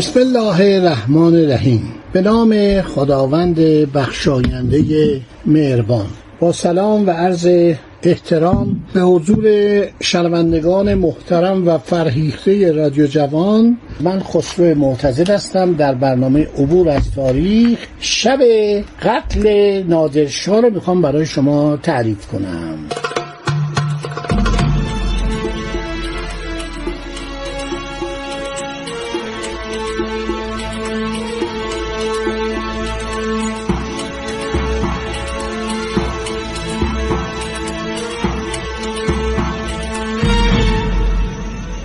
بسم الله الرحمن الرحیم. به نام خداوند بخشاینده مهربان. با سلام و عرض احترام به حضور شنوندگان محترم و فرهیخته رادیو جوان من خسرو معتزد هستم در برنامه عبور از تاریخ. شب قتل نادرشاه رو می‌خوام برای شما تعریف کنم.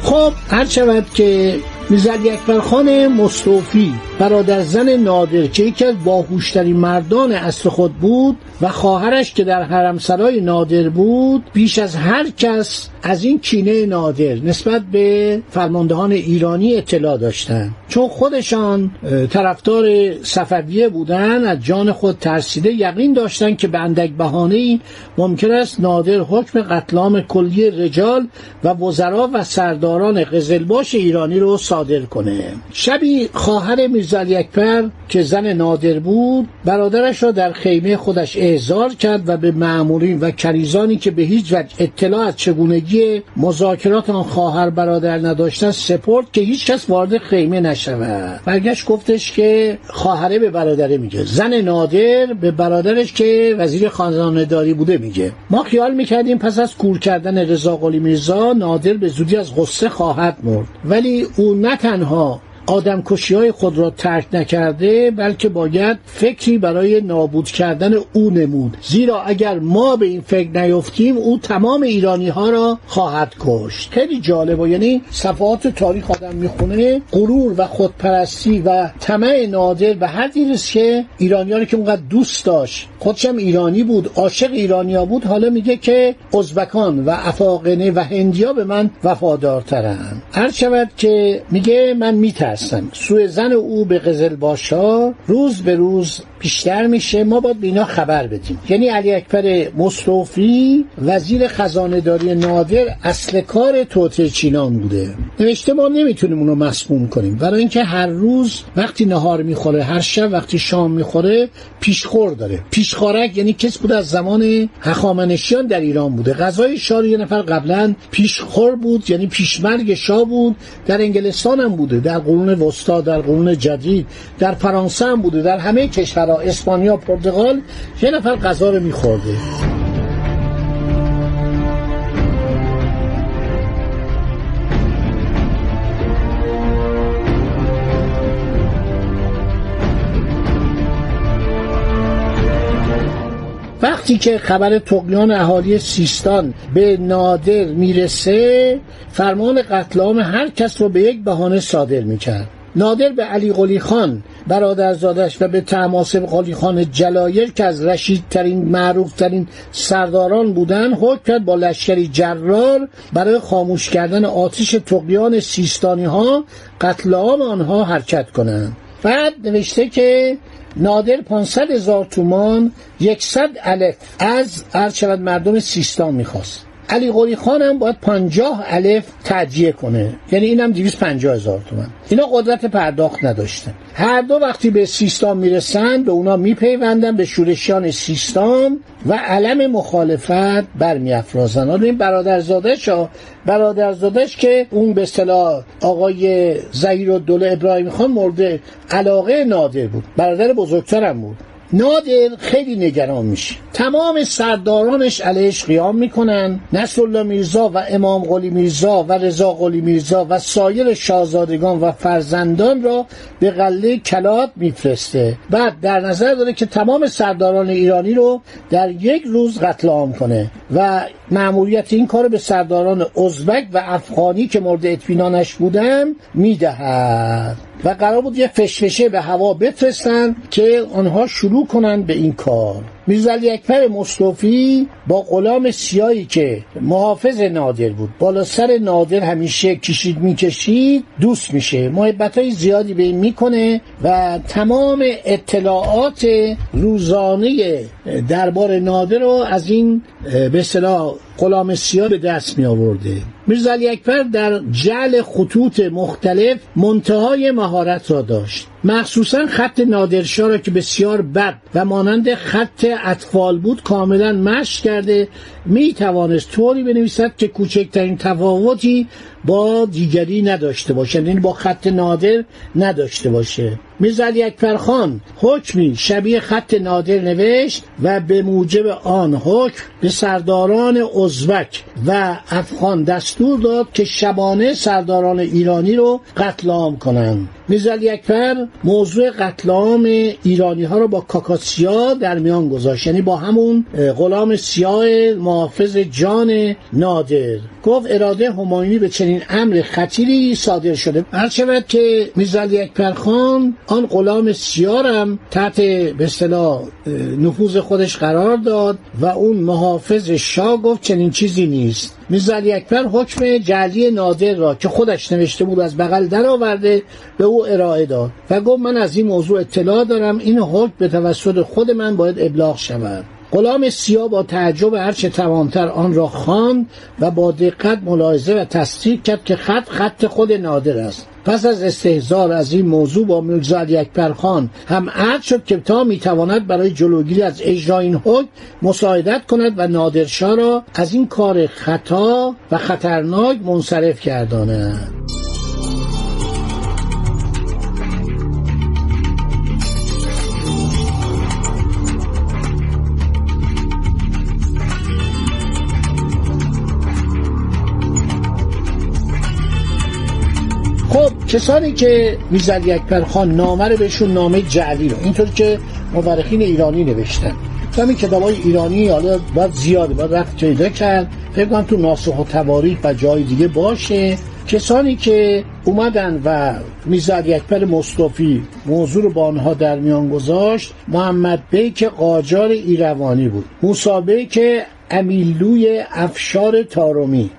خب هر شود که می‌زد اکبر خان مصطفی برادر زن نادر که یکی از باهوشترین مردان اصل خود بود و خواهرش که در حرمسرای نادر بود بیش از هر کس از این کینه نادر نسبت به فرماندهان ایرانی اطلاع داشتند چون خودشان طرفدار صفویه بودن از جان خود ترسیده یقین داشتند که به اندک بهانه ممکن است نادر حکم قتلام کلی رجال و وزرا و سرداران قزلباش ایرانی رو صادر کنه. شبی خواهر میرزا اکبر که زن نادر بود برادرش را در خیمه خودش احضار کرد و به معمورین و کریزانی که به هیچ وجه اطلاع از چگونگی مذاکرات آن خواهر برادر نداشتن سپرد که هیچ کس وارد خیمه نشود. برگشت گفتش که خواهره به برادره میگه. زن نادر به برادرش که وزیر خانزانه داری بوده میگه. ما خیال می‌کردیم پس از کور کردن رضا قلی میرزا نادر به زودی از غصه خواهد مرد. ولی او نه تنها آدم کشی های خود را ترک نکرده بلکه باید فکری برای نابود کردن او نمود. زیرا اگر ما به این فکر نیفتیم او تمام ایرانی ها را خواهد کشت. خیلی جالبه یعنی صفحات تاریخ آدم می‌خونه غرور و خودپرستی و طمع نادر و هر دیرست که ایرانی ها که اونقدر دوست داشت. خودشم ایرانی بود عاشق ایرانیا بود حالا میگه که ازبکان و افاقنه و هندیا به من وفادارترن هر شود که میگه من میترسم. هستن. سوی زن او به قزل باشا روز به روز بیشتر میشه. ما باید به اینا خبر بدیم. یعنی علی اکبر مصطفی وزیر خزانه داری نادر اصل کار توته چینان بوده. نوشته ما نمی‌تونیم اونو مسموم کنیم. برای اینکه هر روز وقتی نهار می‌خوره هر شب وقتی شام می‌خوره پیشخور داره. پیشخورک یعنی کس بود از زمان هخامنشیان در ایران بوده. غذای شاه یه نفر قبلا پیشخور بود یعنی پیشمرگ شاه بود. در انگلستان هم بوده. در قرون وسطا در قرون جدید در فرانسه هم بوده در همه کشورها اسپانیا پرتغال یه نفر غذا رو میخورده. وقتی که خبر تقیان اهالی سیستان به نادر می‌رسه فرمان قتل عام هر کس رو به یک بهانه صادر می‌کرد. نادر به علی قلی خان برادرزادش و به تماسب قلی خان جلایر که از رشیدترین معروفترین سرداران بودن حکم کرد با لشکری جرار برای خاموش کردن آتش تقیان سیستانی ها قتل عام آنها حرکت کنند. بعد نوشته که نادر 500 هزار تومان 100 الف از عرض شود مردم سیستان می‌خواست. علی قلی خان هم باید 50 الف تجیه کنه. یعنی اینم 250 هزار تومن. اینا قدرت پرداخت نداشتن. هر دو وقتی به سیستان می‌رسن به اونا میپیوندن به شورشیان سیستان و علم مخالفت برمیافرازن. حالا این برادرزادش ها برادرزادش که اون به اصطلاح آقای زهیر الدوله ابراهیم خان مورد علاقه نادر بود. برادر بزرگترم بود. نادر خیلی نگران میشه. تمام سردارانش علیش قیام می‌کنن. نصرالله میرزا و امام قلی میرزا و رضا قلی میرزا و سایر شاهزادگان و فرزندان را به قله کلات میفرسته. بعد در نظر داره که تمام سرداران ایرانی رو در یک روز قتل عام کنه و معمولیت این کار به سرداران ازبک و افغانی که مورد اطمینانش بودن می‌دهد. و قرار بود یه فشفشه به هوا بفرستن که آنها شروع کنن به این کار. میرزا علی اکبر مصطفی با غلام سیایی که محافظ نادر بود. بالا سر نادر همیشه کشید می‌کشید دوست میشه. محبت های زیادی به این می‌کنه و تمام اطلاعات روزانه دربار نادر رو از این به اصطلاح غلام سیاه به دست می آورده میرزا اکبر در جعل خطوط مختلف منتهای مهارت را داشت. مخصوصا خط نادرشاه را که بسیار بد و مانند خط اطفال بود کاملا مشق کرده می توانست طوری بنویسد که کوچکترین تفاوتی با دیگری نداشته باشه یعنی با خط نادر نداشته باشه. میرزا علی اکبر خان حکمی شبیه خط نادر نوشت و به موجب آن حکم به سرداران ازبک و افغان دستور داد که شبانه سرداران ایرانی رو قتل عام کنند. میرزا علی اکبر موضوع قتل عام ایرانی ها رو با کاکاسیا در میان گذاشت. یعنی با همون غلام سیاه محافظ جان نادر. گفت اراده همایونی به چنین امر خطیری صادر شده. هر شود که میرزا علی اکبر خان آن غلام سیارم تحت به اصطلاح نفوذ خودش قرار داد و اون محافظ شاه گفت چنین چیزی نیست. میرزا علی اکبر حکم جعلی نادر را که خودش نوشته بود از بغل در آورده به او ارائه داد و گفت من از این موضوع اطلاع دارم این حکم به توسط خود من باید ابلاغ شود. غلام سیاه با تعجب هرچه توانتر آن را خواند و با دقت ملاحظه و تصدیق کرد که خط خط خود نادر است. پس از استهزار از این موضوع با میرزا علی اکبر خان هم عهد شد که تا می‌تواند برای جلوگیری از اجرای این حکم مساعدت کند و نادرشاه را از این کار خطا و خطرناک منصرف گرداند. کسانی که میرزا اکبر خان نامه رو بهشون نامه جعلی رو. اینطور که مورخین ایرانی نوشتن. همین کتاب های ایرانی حالا باید زیاده باید رفت پیدا کرد. فکر کنم تو ناسخ و تواریخ و جای دیگه باشه. کسانی که اومدن و میرزا اکبر مصطفی موضوع رو با آنها در میان گذاشت محمد بیک قاجار ایروانی بود. موسی بیک امیلوی افشار تارومی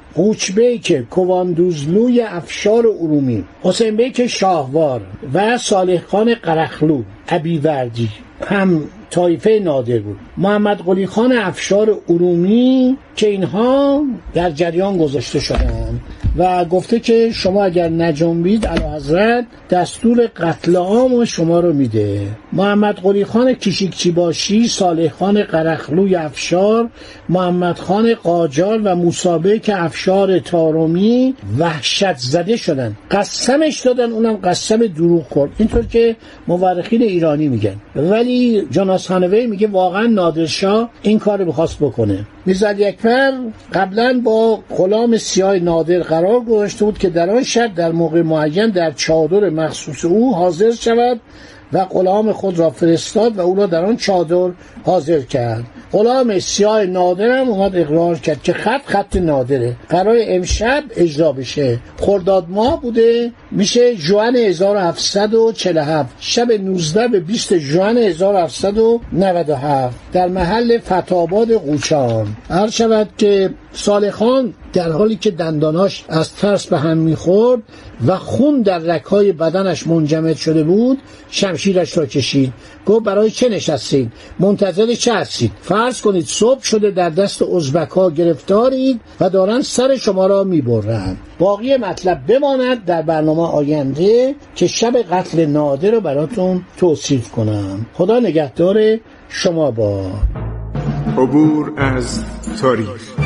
بیک کواندوزلوی افشار ارومی حسین بیک شاهوار و صالح خان قرخلو ابیوردی هم طایفه نادر بود. محمد قلی خان افشار ارومی که اینها در جریان گذاشته شدند و گفته که شما اگر نجنبید علا حضرت دستور قتل عام شما رو میده. محمد قلی خان کشیکچی باشی صالح خان قرخلوی افشار محمد خان قاجار و موسابه که افشار تارومی وحشت زده شدن. قسمش دادن اونم قسم دروغ کرد اینطور که مورخین ایرانی میگن. ولی جاناس خانوی میگه واقعا نادرشاه این کار می‌خواست بکنه. میرزا اکبر قبلا با غلام سیاه نادر قرار گذاشته بود که در آن شب در موقع معین در چادر مخصوص او حاضر شود و غلام خود را فرستاد و او را در آن چادر حاضر کرد. غلام سیاه نادرم اومد اقرار کرد که خط خط نادره. قرار امشب اجرا بشه. خرداد ماه بوده. میشه جوان 1747 شب 19 به 20 جوان 1797 در محل فتاباد قوچان. هر شود که صالحان در حالی که دنداناش از ترس به هم می‌خورد و خون در رکهای بدنش منجمد شده بود شمشیرش را کشید. گفت برای چه نشستید؟ منتظر چه هستید؟ فرض کنید صبح شده در دست ازبک ها گرفتارید و دارن سر شما را می‌برند. باقی مطلب بماند در برنامه آینده که شب قتل نادر رو براتون توصیف کنم. خدا نگهدار شما با. عبور از تاریخ.